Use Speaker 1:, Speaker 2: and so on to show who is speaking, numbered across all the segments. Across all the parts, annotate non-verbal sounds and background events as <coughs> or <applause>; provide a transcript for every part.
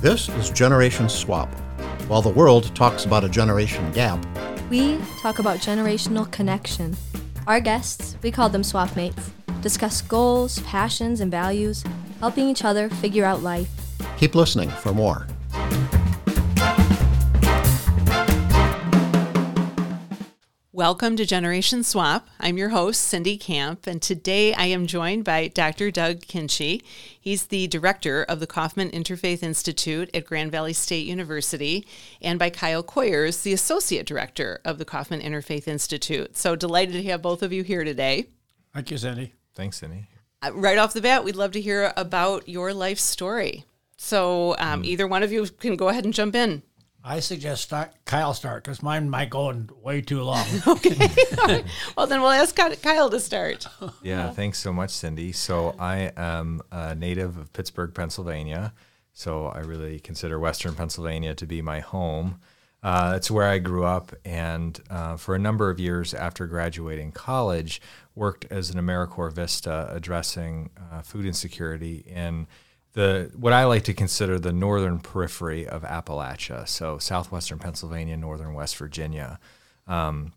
Speaker 1: This is Generation Swap. While the world talks about a generation gap,
Speaker 2: We talk about generational connection. Our guests, we call them swap mates, discuss goals, passions, and values, helping each other figure out life.
Speaker 1: keep listening for more.
Speaker 3: Welcome to Generation Swap. I'm your host, Cindy Camp, and today I am joined by Dr. Doug Kindschi. He's the director of the Kaufman Interfaith Institute at Grand Valley State University, and by Kyle Kooyers, the associate director of the Kaufman Interfaith Institute. So delighted to have both of you here today.
Speaker 4: Thank you, Cindy.
Speaker 5: Thanks, Cindy.
Speaker 3: Uh, right off the bat, we'd love to hear about your life story. So um, either one of you can go ahead and jump in.
Speaker 4: I suggest start, Kyle start because mine might go on way too long. <laughs>
Speaker 3: Okay. <laughs> well, then we'll ask Kyle to start.
Speaker 5: Yeah, thanks so much, Cindy. So I am a native of Pittsburgh, Pennsylvania. So I really consider Western Pennsylvania to be my home. Uh, that's where I grew up, and uh, for a number of years after graduating college, worked as an AmeriCorps Vista addressing uh, food insecurity in the what I like to consider the northern periphery of Appalachia, so southwestern Pennsylvania, northern West Virginia. Um,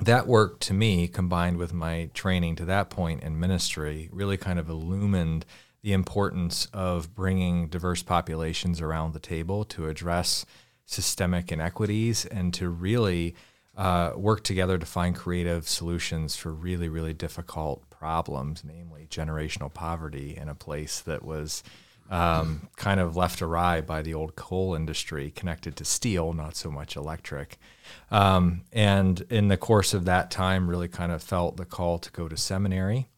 Speaker 5: that work to me, combined with my training to that point in ministry, really kind of illumined the importance of bringing diverse populations around the table to address systemic inequities and to really uh, work together to find creative solutions for really, really difficult problems, namely generational poverty in a place that was um, kind of left awry by the old coal industry connected to steel, not so much electric. Um, and in the course of that time, really kind of felt the call to go to seminary.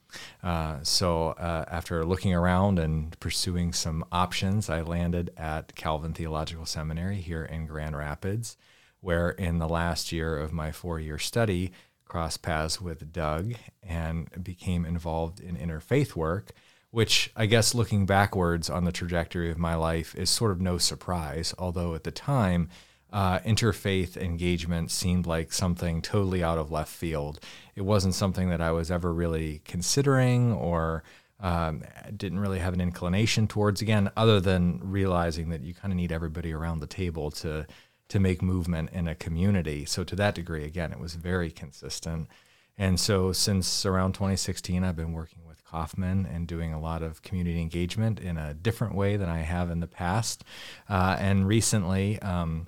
Speaker 5: Uh, so uh, after looking around and pursuing some options, I landed at Calvin Theological Seminary here in Grand Rapids, where in the last year of my four-year study, crossed paths with Doug and became involved in interfaith work which I guess looking backwards on the trajectory of my life is sort of no surprise, although at the time, uh, interfaith engagement seemed like something totally out of left field. It wasn't something that I was ever really considering or um, didn't really have an inclination towards, again, other than realizing that you kind of need everybody around the table to, to make movement in a community. So, to that degree, again, it was very consistent. And so, since around 2016, I've been working Kaufman and doing a lot of community engagement in a different way than I have in the past. Uh, and recently, um,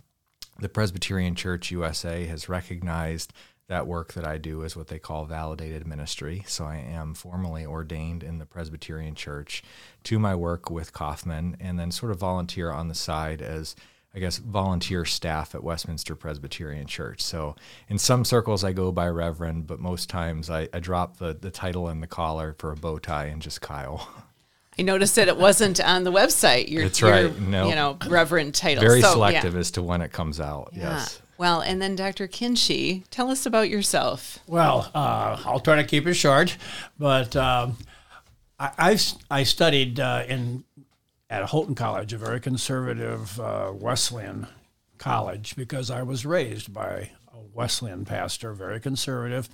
Speaker 5: the Presbyterian Church USA has recognized that work that I do as what they call validated ministry. So I am formally ordained in the Presbyterian Church to my work with Kaufman and then sort of volunteer on the side as I guess, volunteer staff at Westminster Presbyterian Church. So in some circles, I go by Reverend, but most times I, I drop the, the title and the collar for a bow tie and just Kyle. <laughs>
Speaker 3: I noticed that it wasn't on the website. Your,
Speaker 5: That's
Speaker 3: your,
Speaker 5: right. No.
Speaker 3: you know, reverend title.
Speaker 5: Very
Speaker 3: So,
Speaker 5: selective
Speaker 3: Yeah.
Speaker 5: as to when it comes out.
Speaker 3: Yeah.
Speaker 5: Yes.
Speaker 3: Well, and then Dr. Kindschi, tell us about yourself.
Speaker 4: well, uh, I'll try to keep it short, but um, I, I've, I studied uh, in at Houghton College, a very conservative uh, Wesleyan college, because I was raised by a Wesleyan pastor, very conservative.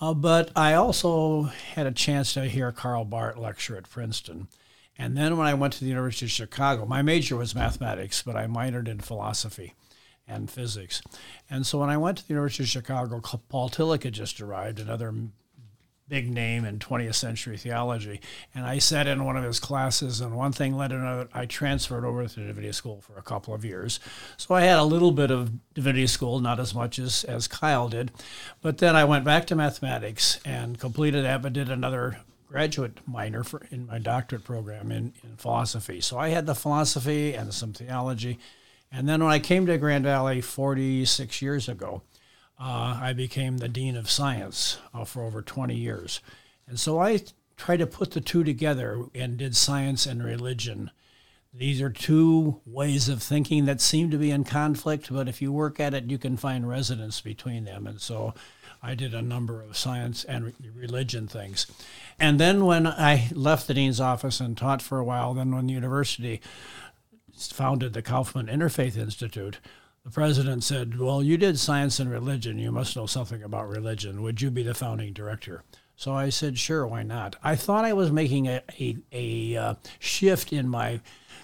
Speaker 4: Uh, but I also had a chance to hear Karl Barth lecture at Princeton. And then when I went to the University of Chicago, my major was mathematics, but I minored in philosophy and physics. And so when I went to the University of Chicago, Paul Tillich had just arrived, another big name in 20th century theology. And I sat in one of his classes, and one thing led to another. I transferred over to divinity school for a couple of years. So I had a little bit of divinity school, not as much as, as Kyle did. But then I went back to mathematics and completed that, but did another graduate minor for, in my doctorate program in, in philosophy. So I had the philosophy and some theology. And then when I came to Grand Valley 46 years ago, uh, I became the dean of science uh, for over 20 years. And so I tried to put the two together and did science and religion. These are two ways of thinking that seem to be in conflict, but if you work at it, you can find resonance between them. And so I did a number of science and re- religion things. And then when I left the dean's office and taught for a while, then when the university founded the Kaufman Interfaith Institute, the president said, Well, you did science and religion. You must know something about religion. Would you be the founding director? So I said, Sure, why not? I thought I was making a, a, a uh, shift in my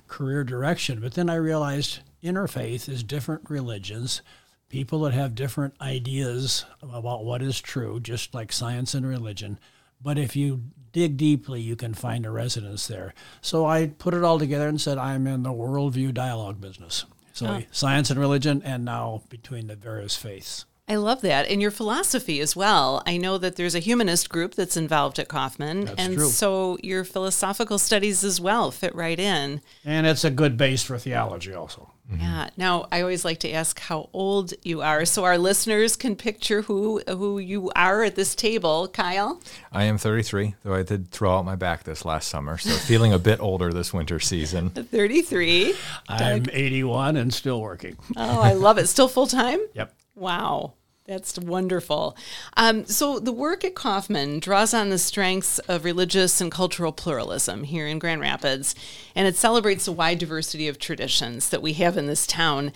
Speaker 4: career direction. But then I realized interfaith is different religions, people that have different ideas about what is true, just like science and religion. But if you dig deeply, you can find a resonance there. So I put it all together and said, I'm in the worldview dialogue business. So
Speaker 3: Oh.
Speaker 4: science and religion, and now between the various faiths.
Speaker 3: I love that. And your philosophy as well. I know that there's a humanist group that's involved at Kaufman.
Speaker 4: That's
Speaker 3: and
Speaker 4: true.
Speaker 3: so your philosophical studies as well fit right in.
Speaker 4: And it's a good base for theology also. Mm-hmm.
Speaker 3: Yeah. Now I always like to ask how old you are so our listeners can picture who who you are at this table. Kyle?
Speaker 5: I am 33, though I did throw out my back this last summer, so feeling a bit older this winter season. <laughs>
Speaker 3: 33.
Speaker 4: I'm 81 and still working.
Speaker 3: Oh, I love it. Still full time? <laughs>
Speaker 4: Yep.
Speaker 3: Wow. That's wonderful. Um, so, the work at Kaufman draws on the strengths of religious and cultural pluralism here in Grand Rapids, and it celebrates the wide diversity of traditions that we have in this town.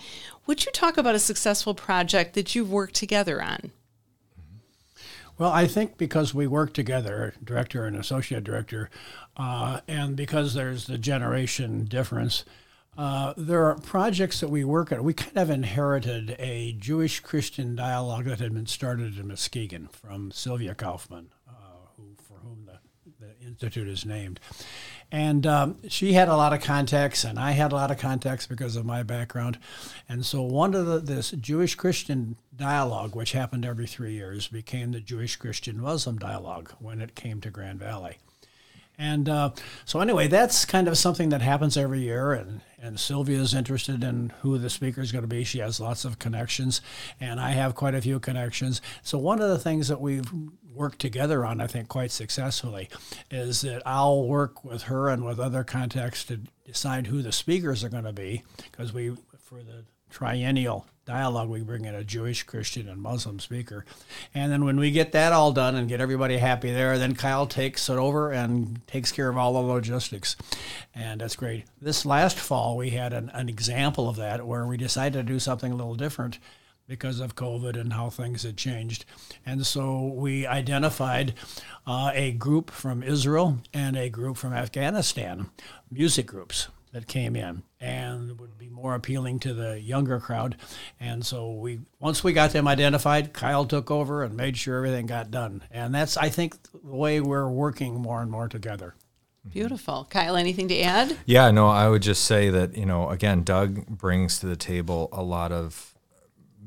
Speaker 3: Would you talk about a successful project that you've worked together on?
Speaker 4: Well, I think because we work together, director and associate director, uh, and because there's the generation difference, uh, there are projects that we work on. We kind of inherited a Jewish Christian dialogue that had been started in Muskegon from Sylvia Kaufman, uh, who, for whom the, the institute is named. And um, she had a lot of contacts, and I had a lot of contacts because of my background. And so one of the this Jewish Christian dialogue, which happened every three years, became the Jewish Christian Muslim dialogue when it came to Grand Valley. And uh, so, anyway, that's kind of something that happens every year. And, and Sylvia is interested in who the speaker is going to be. She has lots of connections, and I have quite a few connections. So, one of the things that we've worked together on, I think, quite successfully, is that I'll work with her and with other contacts to decide who the speakers are going to be, because we, for the triennial dialogue, we bring in a Jewish, Christian, and Muslim speaker. And then when we get that all done and get everybody happy there, then Kyle takes it over and takes care of all the logistics. And that's great. This last fall, we had an, an example of that where we decided to do something a little different because of COVID and how things had changed. And so we identified uh, a group from Israel and a group from Afghanistan, music groups that came in and would be more appealing to the younger crowd. And so we once we got them identified, Kyle took over and made sure everything got done. And that's I think the way we're working more and more together.
Speaker 3: Beautiful. Kyle, anything to add?
Speaker 5: Yeah, no, I would just say that, you know, again, Doug brings to the table a lot of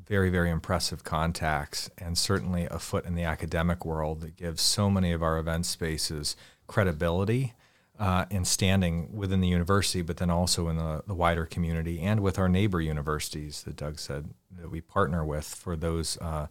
Speaker 5: very, very impressive contacts and certainly a foot in the academic world that gives so many of our event spaces credibility uh, in standing within the university, but then also in the, the wider community and with our neighbor universities that Doug said that we partner with for those uh,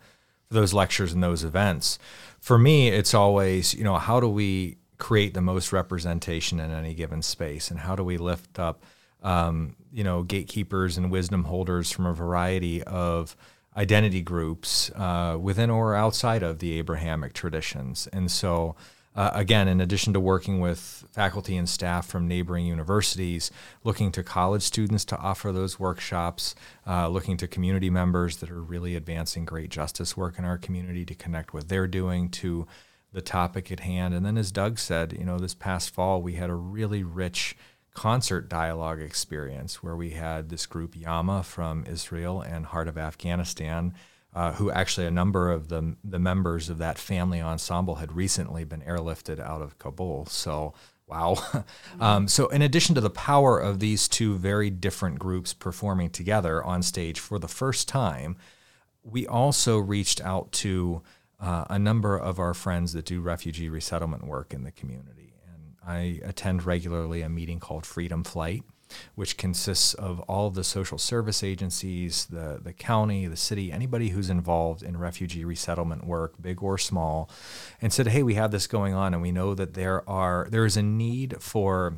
Speaker 5: for those lectures and those events. For me, it's always, you know, how do we create the most representation in any given space, and how do we lift up, um, you know, gatekeepers and wisdom holders from a variety of identity groups uh, within or outside of the Abrahamic traditions, and so. Uh, again, in addition to working with faculty and staff from neighboring universities, looking to college students to offer those workshops, uh, looking to community members that are really advancing great justice work in our community to connect what they're doing to the topic at hand. And then, as Doug said, you know, this past fall we had a really rich concert dialogue experience where we had this group Yamma from Israel and Heart of Afghanistan uh, who actually a number of the the members of that family ensemble had recently been airlifted out of Kabul. So wow. <laughs> um, so in addition to the power of these two very different groups performing together on stage for the first time, we also reached out to uh, a number of our friends that do refugee resettlement work in the community. And I attend regularly a meeting called Freedom Flight which consists of all the social service agencies, the, the county, the city, anybody who's involved in refugee resettlement work, big or small, and said, hey, we have this going on, and we know that there are there is a need for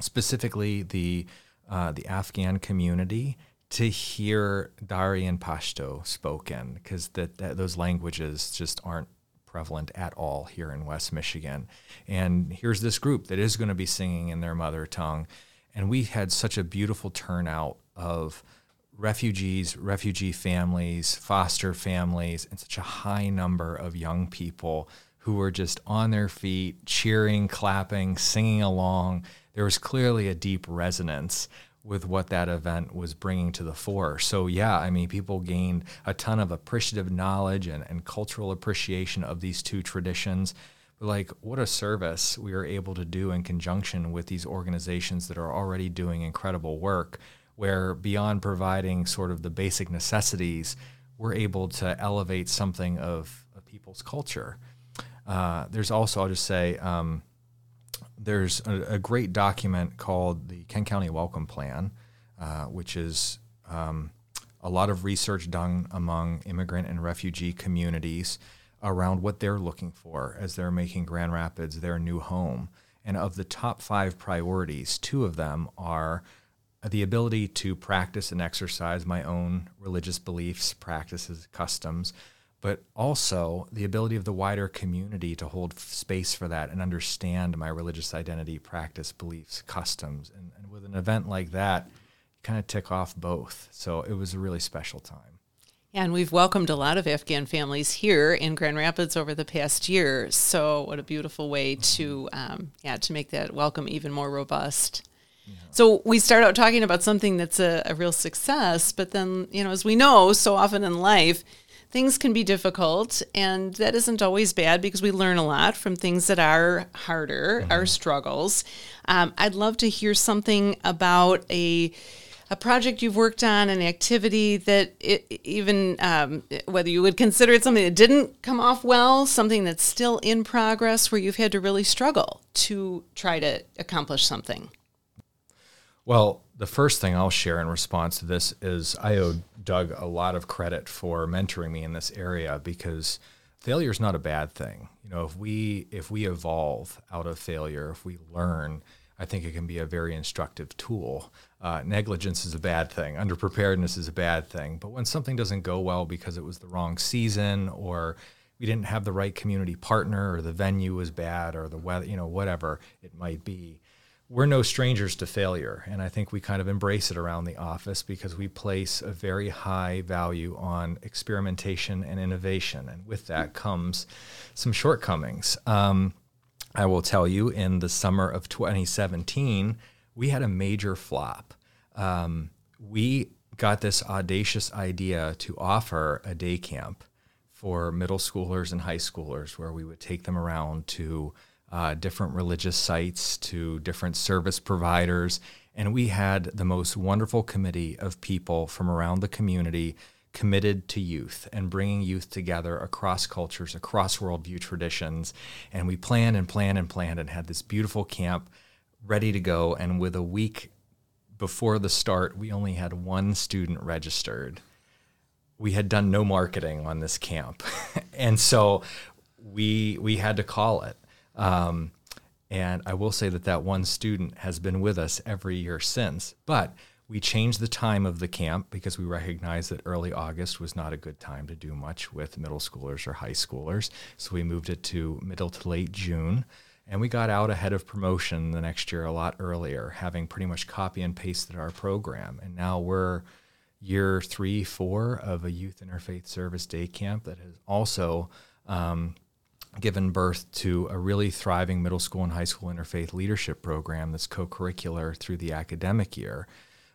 Speaker 5: specifically the uh, the Afghan community to hear Dari and Pashto spoken because that, that those languages just aren't prevalent at all here in West Michigan. And here's this group that is going to be singing in their mother tongue and we had such a beautiful turnout of refugees, refugee families, foster families, and such a high number of young people who were just on their feet, cheering, clapping, singing along. There was clearly a deep resonance with what that event was bringing to the fore. So, yeah, I mean, people gained a ton of appreciative knowledge and, and cultural appreciation of these two traditions. But, like, what a service we are able to do in conjunction with these organizations that are already doing incredible work, where beyond providing sort of the basic necessities, we're able to elevate something of, people's culture. Uh, there's also, I'll just say, um, there's a, a, great document called the Kent County Welcome Plan, uh, which is um, a lot of research done among immigrant and refugee communities around what they're looking for as they're making Grand Rapids their new home. And of the top five priorities, two of them are the ability to practice and exercise my own religious beliefs, practices, customs, but also the ability of the wider community to hold space for that and understand my religious identity, practice, beliefs, customs. And, and with an event like that, you kind of tick off both. So it was a really special time.
Speaker 3: And we've welcomed a lot of Afghan families here in Grand Rapids over the past year. So what a beautiful way to, um, yeah, to make that welcome even more robust. Yeah. So we start out talking about something that's a, a real success, but then, you know, as we know, so often in life, things can be difficult, and that isn't always bad because we learn a lot from things that are harder, mm-hmm. our struggles. Um, I'd love to hear something about a a project you've worked on, an activity that it, even um, whether you would consider it something that didn't come off well, something that's still in progress, where you've had to really struggle to try to accomplish something.
Speaker 5: Well, the first thing I'll share in response to this is I owe Doug a lot of credit for mentoring me in this area because failure is not a bad thing. You know, if we if we evolve out of failure, if we learn, I think it can be a very instructive tool. Uh, negligence is a bad thing. Underpreparedness is a bad thing. But when something doesn't go well because it was the wrong season or we didn't have the right community partner or the venue was bad or the weather, you know, whatever it might be, we're no strangers to failure. And I think we kind of embrace it around the office because we place a very high value on experimentation and innovation. And with that comes some shortcomings. Um, I will tell you, in the summer of 2017, we had a major flop. Um, we got this audacious idea to offer a day camp for middle schoolers and high schoolers where we would take them around to uh, different religious sites to different service providers. And we had the most wonderful committee of people from around the community committed to youth and bringing youth together across cultures, across worldview traditions. And we planned and planned and planned and had this beautiful camp ready to go. And with a week before the start, we only had one student registered. We had done no marketing on this camp. <laughs> and so we we had to call it. Um, and I will say that that one student has been with us every year since. But we changed the time of the camp because we recognized that early August was not a good time to do much with middle schoolers or high schoolers. So we moved it to middle to late June. And we got out ahead of promotion the next year a lot earlier, having pretty much copy and pasted our program. And now we're year three, four of a youth interfaith service day camp that has also um, given birth to a really thriving middle school and high school interfaith leadership program that's co curricular through the academic year.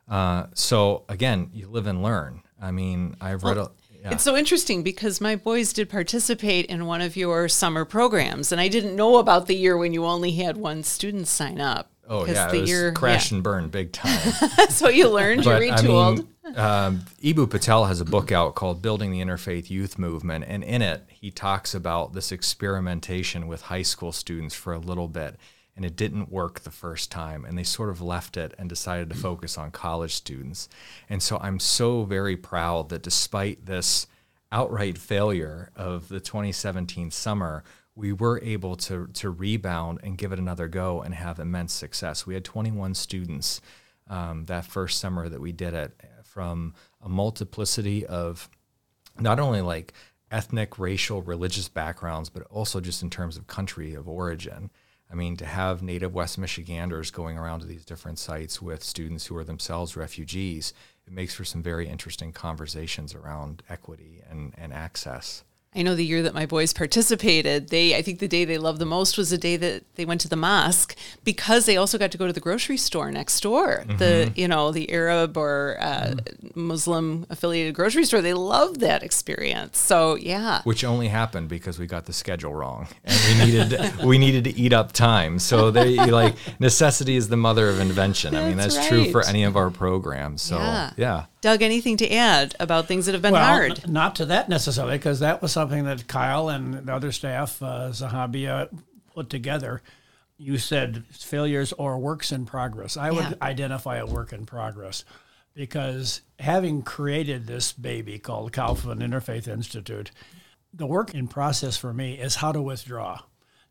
Speaker 5: Uh, so, again, you live and learn. I mean, I've read
Speaker 3: well, a. Yeah. It's so interesting because my boys did participate in one of your summer programs, and I didn't know about the year when you only had one student sign up.
Speaker 5: Oh yeah, the year crash yeah. and burn big time. <laughs>
Speaker 3: so you learned, you retooled. I mean,
Speaker 5: um, Eboo Patel has a book out called Building the Interfaith Youth Movement, and in it, he talks about this experimentation with high school students for a little bit. And it didn't work the first time, and they sort of left it and decided to focus on college students. And so I'm so very proud that despite this outright failure of the 2017 summer, we were able to, to rebound and give it another go and have immense success. We had 21 students um, that first summer that we did it from a multiplicity of not only like ethnic, racial, religious backgrounds, but also just in terms of country of origin. I mean, to have native West Michiganders going around to these different sites with students who are themselves refugees, it makes for some very interesting conversations around equity and, and access.
Speaker 3: I know the year that my boys participated, they I think the day they loved the most was the day that they went to the mosque because they also got to go to the grocery store next door.
Speaker 5: Mm-hmm.
Speaker 3: The you know the Arab or uh, Muslim affiliated grocery store. They loved that experience. So yeah,
Speaker 5: which only happened because we got the schedule wrong and we needed <laughs> we needed to eat up time so they like necessity is the mother of invention i mean
Speaker 3: That's
Speaker 5: that's true for any of our programs so
Speaker 3: Yeah.
Speaker 5: yeah,
Speaker 3: Doug, anything to add about things that have been
Speaker 4: well,
Speaker 3: hard?
Speaker 4: n- not to that necessarily, because that was something that Kyle and the other staff, uh, Zahabia, put together. You said failures or works in progress. I would
Speaker 3: Yeah.
Speaker 4: identify a work in progress because having created this baby called Kaufman Interfaith Institute, the work in process for me is how to withdraw.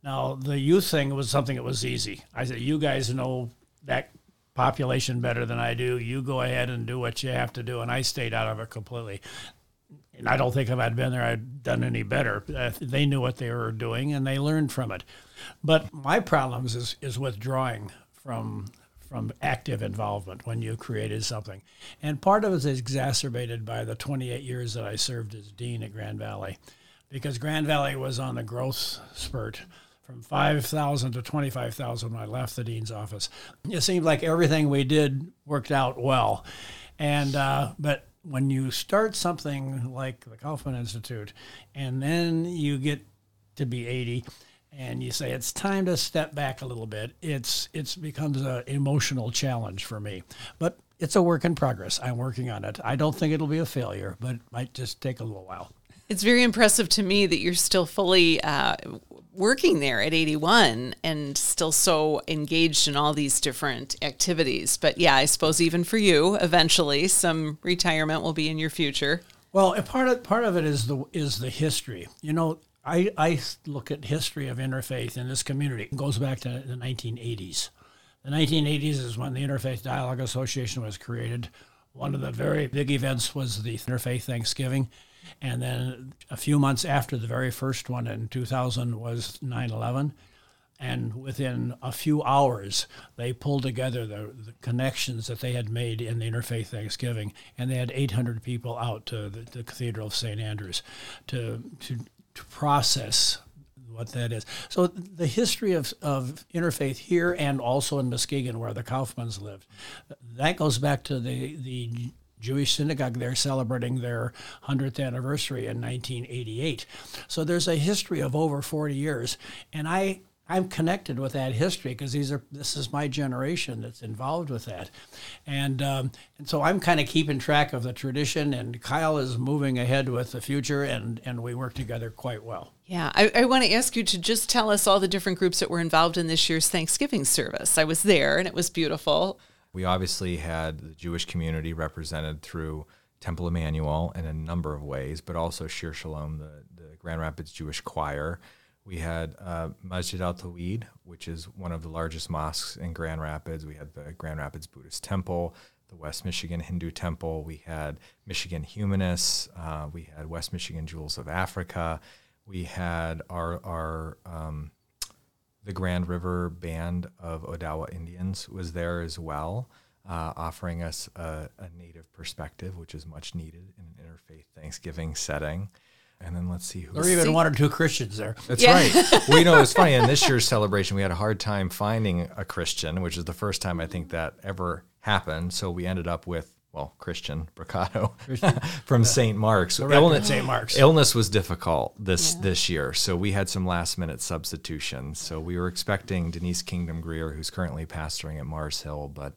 Speaker 4: Now, the youth thing was something that was easy. I said, you guys know that population better than I do. You go ahead and do what you have to do. And I stayed out of it completely. And I don't think if I'd been there, I'd done any better. Uh, they knew what they were doing and they learned from it. But my problems is, is withdrawing from from active involvement when you created something. And part of it is exacerbated by the 28 years that I served as dean at Grand Valley, because Grand Valley was on the growth spurt from 5,000 to 25,000 when I left the dean's office. It seemed like everything we did worked out well. And, uh, but when you start something like the Kaufman Institute and then you get to be 80 and you say it's time to step back a little bit it's it's becomes an emotional challenge for me but it's a work in progress i'm working on it i don't think it'll be a failure but it might just take a little while
Speaker 3: It's very impressive to me that you're still fully uh, working there at 81 and still so engaged in all these different activities. But yeah, I suppose even for you, eventually, some retirement will be in your future.
Speaker 4: Well, part of part of it is the is the history. You know, I I look at history of interfaith in this community. It goes back to the 1980s. The 1980s is when the Interfaith Dialogue Association was created. One of the very big events was the Interfaith Thanksgiving. And then a few months after the very first one in 2000 was 9 11. And within a few hours, they pulled together the, the connections that they had made in the Interfaith Thanksgiving, and they had 800 people out to the, the Cathedral of St. Andrews to, to, to process what that is. So the history of, of interfaith here and also in Muskegon, where the Kaufmans lived, that goes back to the, the Jewish synagogue there celebrating their 100th anniversary in 1988. So there's a history of over 40 years, and I I'm connected with that history because these are this is my generation that's involved with that, and um, and so I'm kind of keeping track of the tradition. And Kyle is moving ahead with the future, and and we work together quite well.
Speaker 3: Yeah, I, I want to ask you to just tell us all the different groups that were involved in this year's Thanksgiving service. I was there and it was beautiful.
Speaker 5: We obviously had the jewish community represented through temple emmanuel in a number of ways but also shir shalom the, the grand rapids jewish choir we had uh, Masjid Al Tawid, which is one of the largest mosques in Grand Rapids. We had the Grand Rapids Buddhist Temple, the West Michigan Hindu Temple. We had Michigan Humanists. Uh, we had West Michigan Jewels of Africa. We had our our um, the Grand River Band of Odawa Indians was there as well, uh, offering us a, a native perspective, which is much needed in an interfaith Thanksgiving setting. And then let's see who.
Speaker 4: There were even one or two Christians there.
Speaker 5: That's
Speaker 3: Yeah.
Speaker 5: right. <laughs> Well, you know, it's funny. In this year's celebration, we had a hard time finding a Christian, which is the first time I think that ever happened. So we ended up with, well, Christian Bricado <laughs> from St. Mark's.
Speaker 4: record at St. Mark's.
Speaker 5: Illness was difficult this this year, so we had some last minute substitutions. So we were expecting Denise Kingdom Grier, who's currently pastoring at Mars Hill, but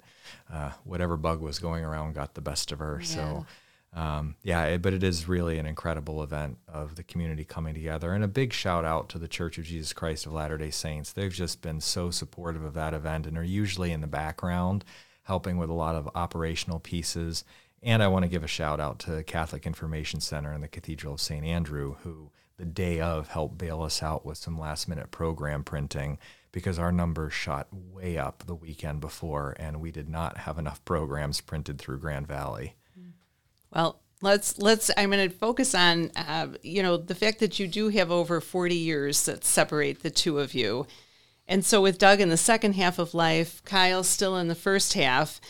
Speaker 5: uh, whatever bug was going around got the best of her. So um, yeah, it, but it is really an incredible event of the community coming together. And a big shout out to the Church of Jesus Christ of Latter day Saints. They've just been so supportive of that event and are usually in the background helping with a lot of operational pieces. And I want to give a shout out to the Catholic Information Center and the Cathedral of St. Andrew, who the day of helped bail us out with some last minute program printing because our numbers shot way up the weekend before and we did not have enough programs printed through Grand Valley.
Speaker 3: Well, let's let's. I'm going to focus on uh, you know the fact that you do have over 40 years that separate the two of you, and so with Doug in the second half of life, Kyle still in the first half.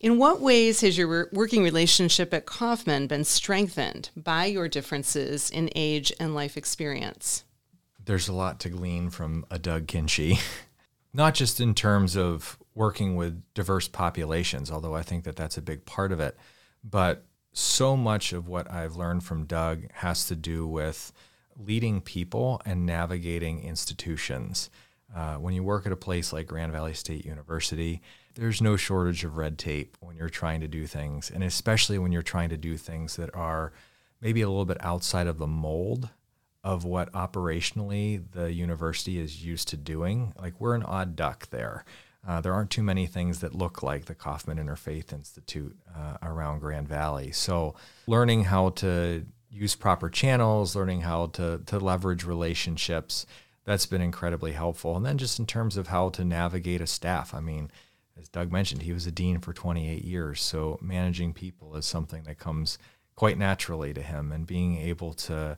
Speaker 3: In what ways has your working relationship at Kaufman been strengthened by your differences in age and life experience?
Speaker 5: There's a lot to glean from a Doug Kindschi, <laughs> not just in terms of working with diverse populations, although I think that that's a big part of it, but so much of what I've learned from Doug has to do with leading people and navigating institutions. Uh, when you work at a place like Grand Valley State University, there's no shortage of red tape when you're trying to do things, and especially when you're trying to do things that are maybe a little bit outside of the mold of what operationally the university is used to doing. Like we're an odd duck there. Uh, there aren't too many things that look like the Kaufman Interfaith Institute uh, around Grand Valley. So, learning how to use proper channels, learning how to, to leverage relationships, that's been incredibly helpful. And then, just in terms of how to navigate a staff, I mean, as Doug mentioned, he was a dean for 28 years. So, managing people is something that comes quite naturally to him, and being able to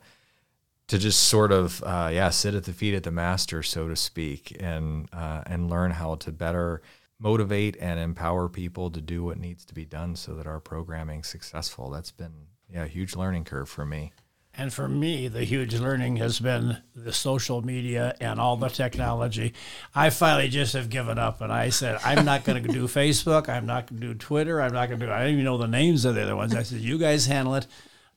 Speaker 5: to just sort of uh, yeah sit at the feet of the master so to speak and uh, and learn how to better motivate and empower people to do what needs to be done so that our programming successful that's been yeah a huge learning curve for me
Speaker 4: and for me, the huge learning has been the social media and all the technology. I finally just have given up and I said, I'm not going to do <laughs> Facebook. I'm not going to do Twitter. I'm not going to do, I don't even know the names of the other ones. I said, you guys handle it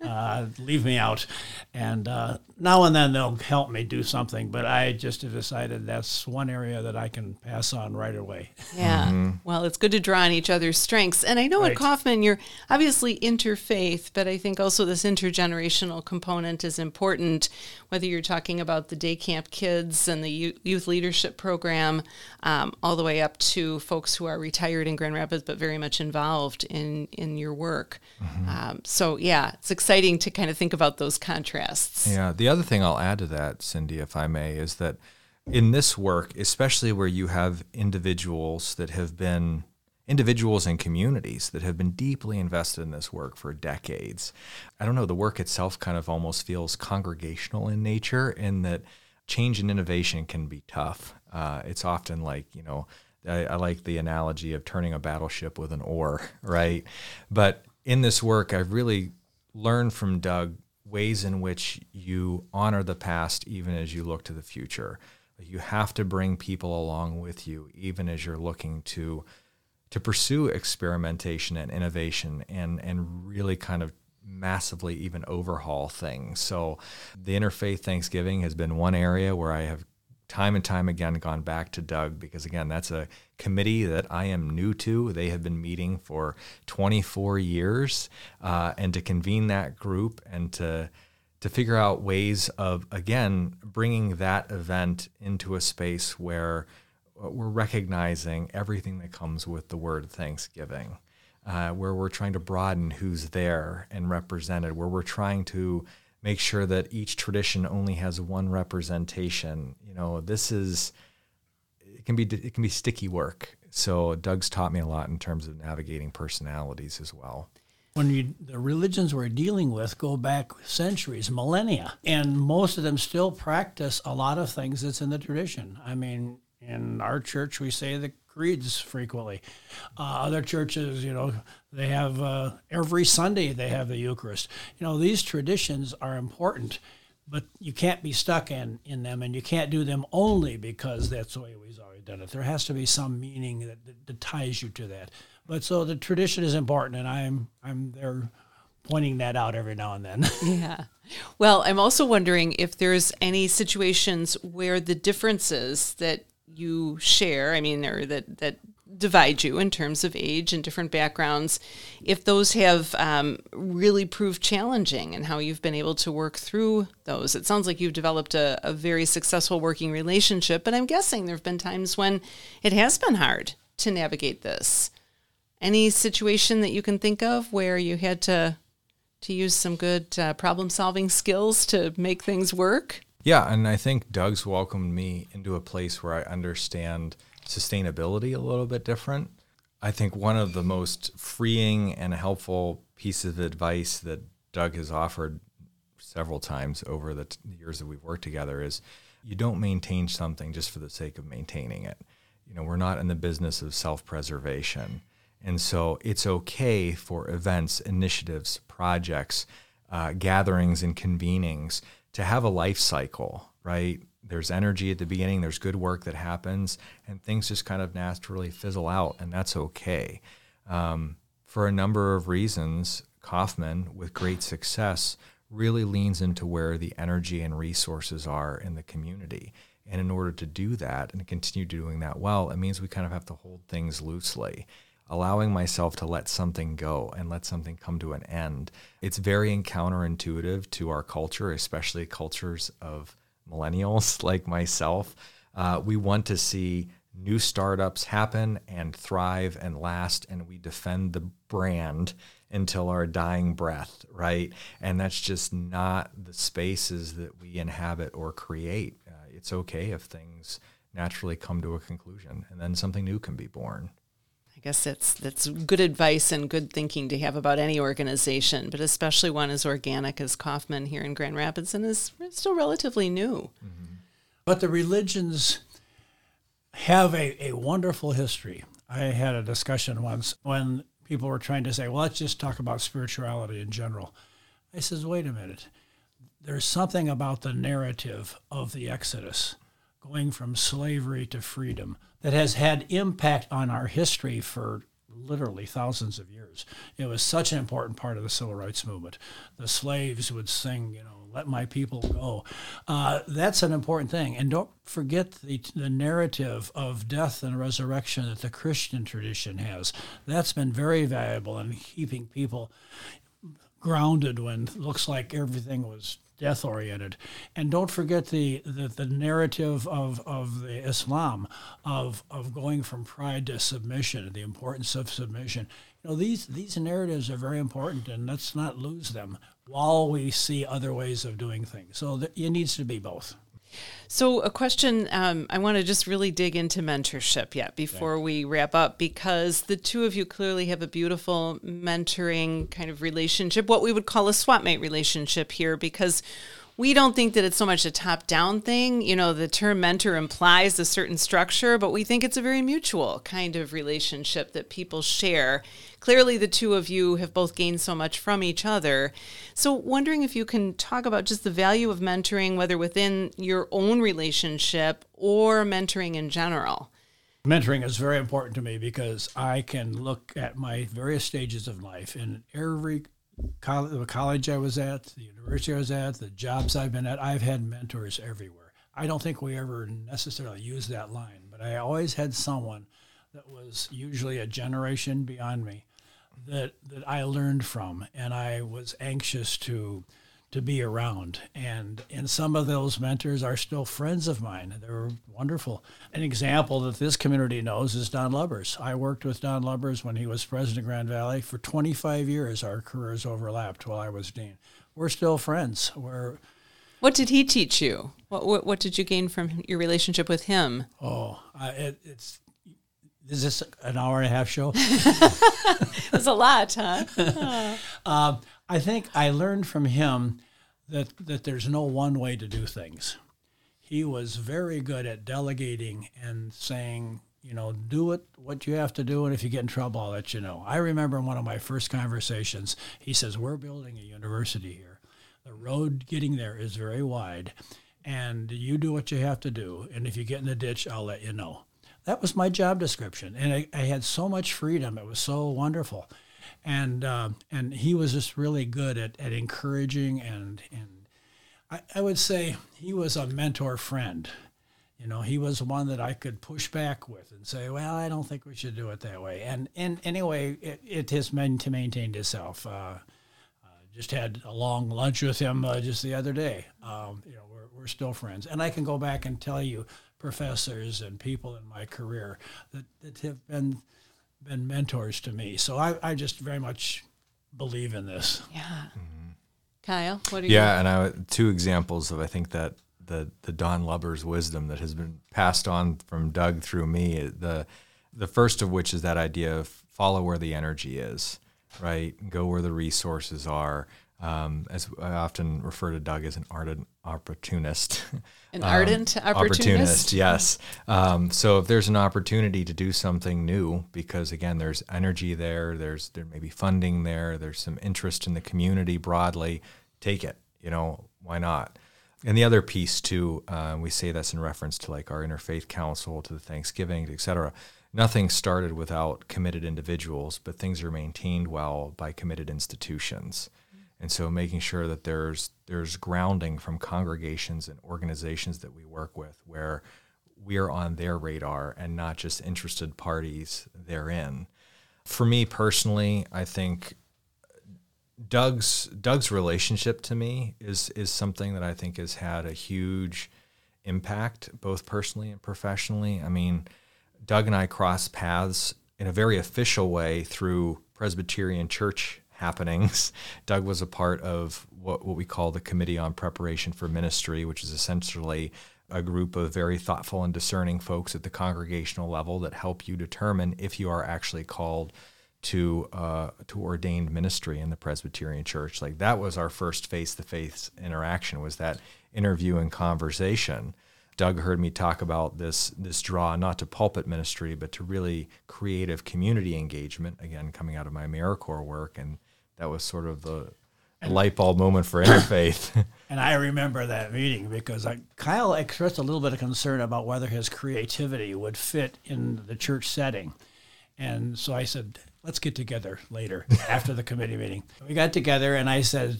Speaker 4: uh, leave me out. And uh, now and then they'll help me do something, but I just have decided that's one area that I can pass on right away.
Speaker 3: Yeah. Mm-hmm. Well, it's good to draw on each other's strengths. And I know right. at Kaufman, you're obviously interfaith, but I think also this intergenerational component is important, whether you're talking about the day camp kids and the youth leadership program, um, all the way up to folks who are retired in Grand Rapids, but very much involved in, in your work. Mm-hmm. Um, so, yeah, it's exciting to kind of think about those contrasts.
Speaker 5: Yeah. The other thing I'll add to that, Cindy, if I may, is that in this work, especially where you have individuals that have been individuals and communities that have been deeply invested in this work for decades. I don't know, the work itself kind of almost feels congregational in nature in that change and innovation can be tough. Uh, it's often like, you know, I, I like the analogy of turning a battleship with an oar, <laughs> right? But in this work, I've really learn from Doug ways in which you honor the past even as you look to the future. You have to bring people along with you even as you're looking to to pursue experimentation and innovation and and really kind of massively even overhaul things. So the interfaith Thanksgiving has been one area where I have time and time again gone back to Doug because again that's a committee that I am new to. They have been meeting for 24 years, uh, and to convene that group and to to figure out ways of again bringing that event into a space where we're recognizing everything that comes with the word Thanksgiving. Uh, where we're trying to broaden who's there and represented, where we're trying to make sure that each tradition only has one representation. You know, this is it can be it can be sticky work. So Doug's taught me a lot in terms of navigating personalities as well.
Speaker 4: When you, the religions we're dealing with go back centuries, millennia, and most of them still practice a lot of things that's in the tradition. I mean, in our church, we say the creeds frequently. Uh, other churches, you know, they have uh, every Sunday they have the Eucharist. You know, these traditions are important, but you can't be stuck in, in them, and you can't do them only because that's the way we've always done it. There has to be some meaning that, that, that ties you to that. But so the tradition is important, and I'm I'm there pointing that out every now and then. <laughs>
Speaker 3: yeah. Well, I'm also wondering if there's any situations where the differences that you share, I mean, or that, that divide you in terms of age and different backgrounds, if those have um, really proved challenging and how you've been able to work through those. It sounds like you've developed a, a very successful working relationship, but I'm guessing there have been times when it has been hard to navigate this. Any situation that you can think of where you had to to use some good uh, problem solving skills to make things work?
Speaker 5: Yeah, and I think Doug's welcomed me into a place where I understand sustainability a little bit different. I think one of the most freeing and helpful pieces of advice that Doug has offered several times over the t- years that we've worked together is you don't maintain something just for the sake of maintaining it. You know, we're not in the business of self-preservation. And so it's okay for events, initiatives, projects, uh, gatherings, and convenings to have a life cycle, right? There's energy at the beginning, there's good work that happens, and things just kind of naturally fizzle out, and that's okay. Um, for a number of reasons, Kaufman, with great success, really leans into where the energy and resources are in the community. And in order to do that and continue doing that well, it means we kind of have to hold things loosely. Allowing myself to let something go and let something come to an end. It's very counterintuitive to our culture, especially cultures of millennials <laughs> like myself. Uh, we want to see new startups happen and thrive and last, and we defend the brand until our dying breath, right? And that's just not the spaces that we inhabit or create. Uh, it's okay if things naturally come to a conclusion and then something new can be born.
Speaker 3: I guess that's that's good advice and good thinking to have about any organization, but especially one as organic as Kaufman here in Grand Rapids and is still relatively new. Mm-hmm.
Speaker 4: But the religions have a, a wonderful history. I had a discussion once when people were trying to say, well, let's just talk about spirituality in general. I says, wait a minute. There's something about the narrative of the Exodus going from slavery to freedom that has had impact on our history for literally thousands of years. It was such an important part of the civil rights movement. The slaves would sing, you know, let my people go. Uh, that's an important thing. And don't forget the, the narrative of death and resurrection that the Christian tradition has. That's been very valuable in keeping people grounded when it looks like everything was death oriented. And don't forget the, the, the, narrative of, of the Islam of, of going from pride to submission, the importance of submission. You know, these, these narratives are very important, and let's not lose them while we see other ways of doing things. So it needs to be both.
Speaker 3: So, a question um, I want to just really dig into mentorship yet before we wrap up because the two of you clearly have a beautiful mentoring kind of relationship, what we would call a swap mate relationship here, because we don't think that it's so much a top down thing. You know, the term mentor implies a certain structure, but we think it's a very mutual kind of relationship that people share. Clearly, the two of you have both gained so much from each other. So, wondering if you can talk about just the value of mentoring, whether within your own relationship or mentoring in general.
Speaker 4: Mentoring is very important to me because I can look at my various stages of life in every college, the college I was at, the university I was at, the jobs I've been at, I've had mentors everywhere. I don't think we ever necessarily use that line, but I always had someone that was usually a generation beyond me that that I learned from, and I was anxious to to be around. And and some of those mentors are still friends of mine. They're wonderful. An example that this community knows is Don Lubbers. I worked with Don Lubbers when he was president of Grand Valley for 25 years. Our careers overlapped while I was dean. We're still friends. We're
Speaker 3: what did he teach you? What, what, what did you gain from your relationship with him?
Speaker 4: Oh, uh, it, it's is this an hour and a half show? <laughs>
Speaker 3: It's a lot, huh?
Speaker 4: uh, <laughs> I think I learned from him that that there's no one way to do things. He was very good at delegating and saying, you know, do it what you have to do, and if you get in trouble, I'll let you know. I remember in one of my first conversations, he says, "We're building a university here. The road getting there is very wide, and you do what you have to do. And if you get in the ditch, I'll let you know." That was my job description, and I, I had so much freedom. It was so wonderful and uh, and he was just really good at, at encouraging and and I, I would say he was a mentor friend. You know, he was one that I could push back with and say, "Well, I don't think we should do it that way." And and anyway, it, it has meant to maintain itself. Uh, uh, just had a long lunch with him uh, just the other day. Um, you know, we're, we're still friends, and I can go back and tell you professors and people in my career that, that have been been mentors to me. So I, I just very much believe in this.
Speaker 3: Yeah. Mm-hmm. Kyle, what are
Speaker 5: you? Yeah, and I, two examples of I think that the the Don Lubbers wisdom that has been passed on from Doug through me. The the first of which is that idea of follow where the energy is, right? Go where the resources are. Um, as I often refer to Doug as an ardent opportunist. <laughs>
Speaker 3: An
Speaker 5: Um,
Speaker 3: ardent opportunist.
Speaker 5: yes. Um, so if there's an opportunity to do something new, because again, there's energy there, there's there may be funding there, there's some interest in the community broadly, take it. You know, why not? And the other piece too, uh, we say that's in reference to like our interfaith council, to the Thanksgiving, et cetera. Nothing started without committed individuals, but things are maintained well by committed institutions. And so making sure that there's there's grounding from congregations and organizations that we work with where we are on their radar and not just interested parties therein. For me personally, I think Doug's Doug's relationship to me is is something that I think has had a huge impact both personally and professionally. I mean, Doug and I crossed paths in a very official way through Presbyterian Church happenings. <laughs> Doug was a part of what, what we call the Committee on Preparation for Ministry, which is essentially a group of very thoughtful and discerning folks at the congregational level that help you determine if you are actually called to uh, to ordained ministry in the Presbyterian Church. Like that was our first face to face interaction. Was that interview and conversation. Doug heard me talk about this this draw not to pulpit ministry, but to really creative community engagement. Again, coming out of my AmeriCorps work, and that was sort of the light bulb moment for interfaith. <coughs>
Speaker 4: And I remember that meeting because I, Kyle expressed a little bit of concern about whether his creativity would fit in the church setting. And so I said, let's get together later <laughs> after the committee meeting. We got together and I said,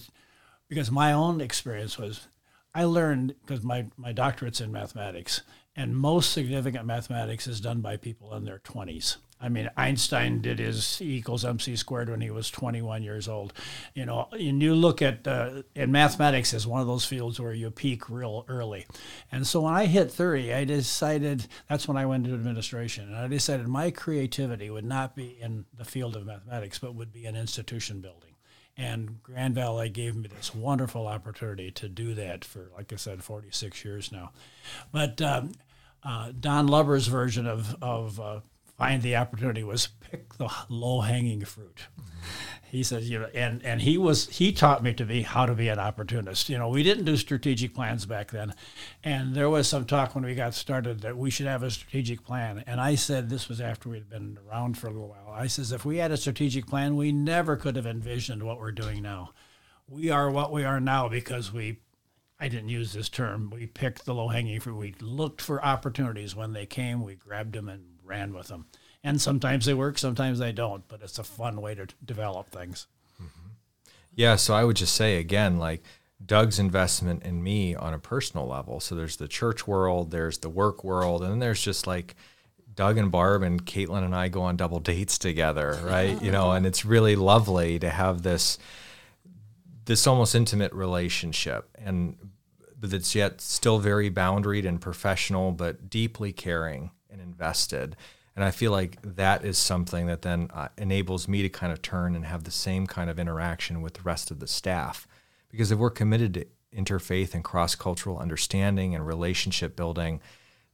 Speaker 4: because my own experience was, I learned because my, my doctorate's in mathematics, and most significant mathematics is done by people in their 20s. I mean, Einstein did his E equals mc squared when he was 21 years old. You know, and you look at, uh, and mathematics is one of those fields where you peak real early. And so when I hit 30, I decided, that's when I went into administration, and I decided my creativity would not be in the field of mathematics, but would be in institution building. And Grand Valley gave me this wonderful opportunity to do that for, like I said, 46 years now. But um, uh, Don Lubbers' version of, of uh, find the opportunity was pick the low hanging fruit. He says, you know, and, and he was he taught me to be how to be an opportunist. You know, we didn't do strategic plans back then, and there was some talk when we got started that we should have a strategic plan. And I said this was after we'd been around for a little while. I says if we had a strategic plan, we never could have envisioned what we're doing now. We are what we are now because we I didn't use this term. We picked the low hanging fruit. We looked for opportunities when they came. We grabbed them and ran with them. And sometimes they work, sometimes they don't. But it's a fun way to develop things. Mm-hmm.
Speaker 5: Yeah, so I would just say again, like Doug's investment in me on a personal level. So there's the church world, there's the work world, and then there's just like Doug and Barb and Caitlin and I go on double dates together, right? You know, and it's really lovely to have this this almost intimate relationship and that's yet still very boundaried and professional but deeply caring and invested. And i feel like that is something that then uh, enables me to kind of turn and have the same kind of interaction with the rest of the staff. Because if we're committed to interfaith and cross-cultural understanding and relationship building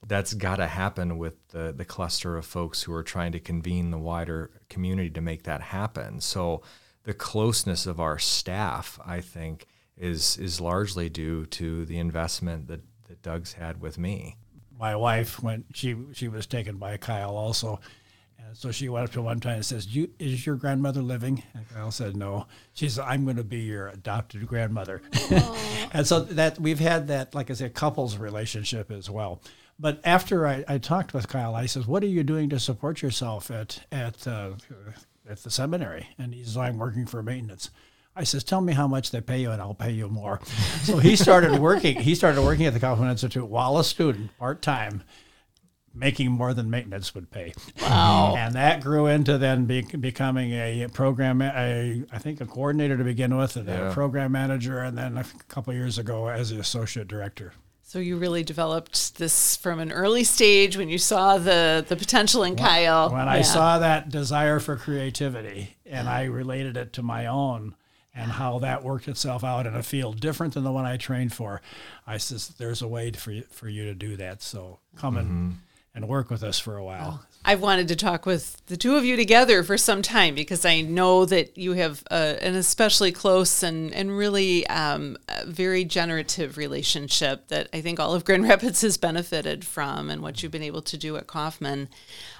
Speaker 5: that's got to happen with the, the cluster of folks who are trying to convene the wider community to make that happen. So the closeness of our staff, I think, is is largely due to the investment that, that Doug's had with me.
Speaker 4: My wife went she she was taken by Kyle also. And so she went up to one time and says, you, "Is your grandmother living?" And Kyle said, "No." She said, "I'm going to be your adopted grandmother." <laughs> and so that we've had that, like I said, couples relationship as well. But after I, I talked with Kyle, I says, "What are you doing to support yourself at at uh, at the seminary?" And he says, "I'm working for maintenance." I says, "Tell me how much they pay you, and I'll pay you more." <laughs> so he started working. He started working at the Kaufman Institute while a student, part time, making more than maintenance would pay. Wow! And that grew into then be, becoming a program, a I think a coordinator to begin with, and
Speaker 5: Yeah.
Speaker 4: a program manager, and then a couple of years ago as the associate director.
Speaker 3: So you really developed this from an early stage when you saw the the potential in Kyle.
Speaker 4: When I saw that desire for creativity and I related it to my own and how that worked itself out in a field different than the one I trained for, I says, there's a way for you, for you to do that. So come and, mm-hmm. And work with us for a while.
Speaker 3: I've wanted to talk with the two of you together for some time because I know that you have a, an especially close and, and really um, very generative relationship that I think all of Grand <laughs> Rapids has benefited from and what you've been able to do at Kaufman.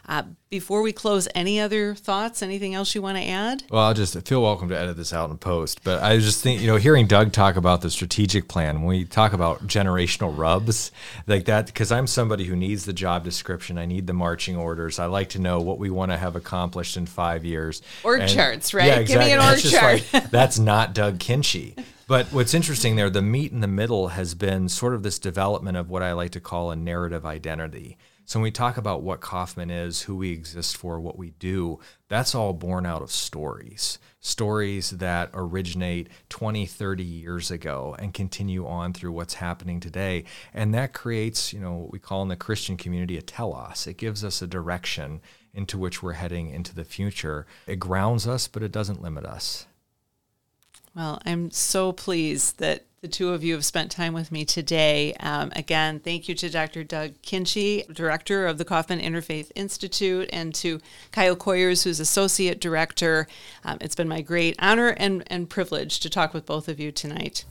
Speaker 3: Uh, before we close, any other thoughts? Anything else you want to add?
Speaker 5: Well, I'll just feel welcome to edit this out and post. But I just think, you know, hearing Doug talk about the strategic plan, when we talk about generational rubs like that, because I'm somebody who needs the job description, I need the marching orders. I like to know what we want to have accomplished in five years.
Speaker 3: Org and, charts, right? Yeah, exactly. Give me an org chart.
Speaker 5: Like, that's not Doug Kindschi. But what's interesting there, the meat in the middle has been sort of this development of what I like to call a narrative identity. So when we talk about what Kaufman is, who we exist for, what we do, that's all born out of stories. Stories that originate 20, 30 years ago and continue on through what's happening today. And that creates, you know, what we call in the Christian community a telos. It gives us a direction into which we're heading into the future. It grounds us, but it doesn't limit us.
Speaker 3: Well, I'm so pleased that the two of you have spent time with me today. Um, again, thank you to Dr. Doug Kindschi, Director of the Kaufman Interfaith Institute, and to Kyle Kooyers, who's Associate Director. Um, it's been my great honor and, and privilege to talk with both of you tonight.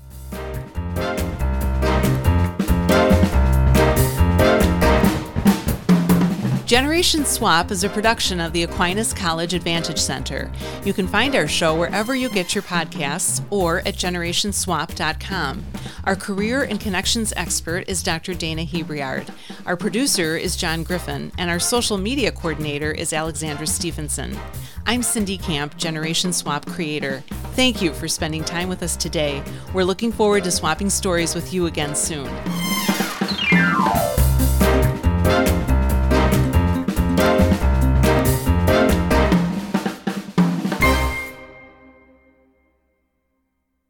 Speaker 3: Generation Swap is a production of the Aquinas College Advantage Center. You can find our show wherever you get your podcasts or at generationswap.com. Our career and connections expert is Dr. Dana Hebriard. Our producer is John Griffin, and our social media coordinator is Alexandra Stevenson. I'm Cindy Camp, Generation Swap creator. Thank you for spending time with us today. We're looking forward to swapping stories with you again soon.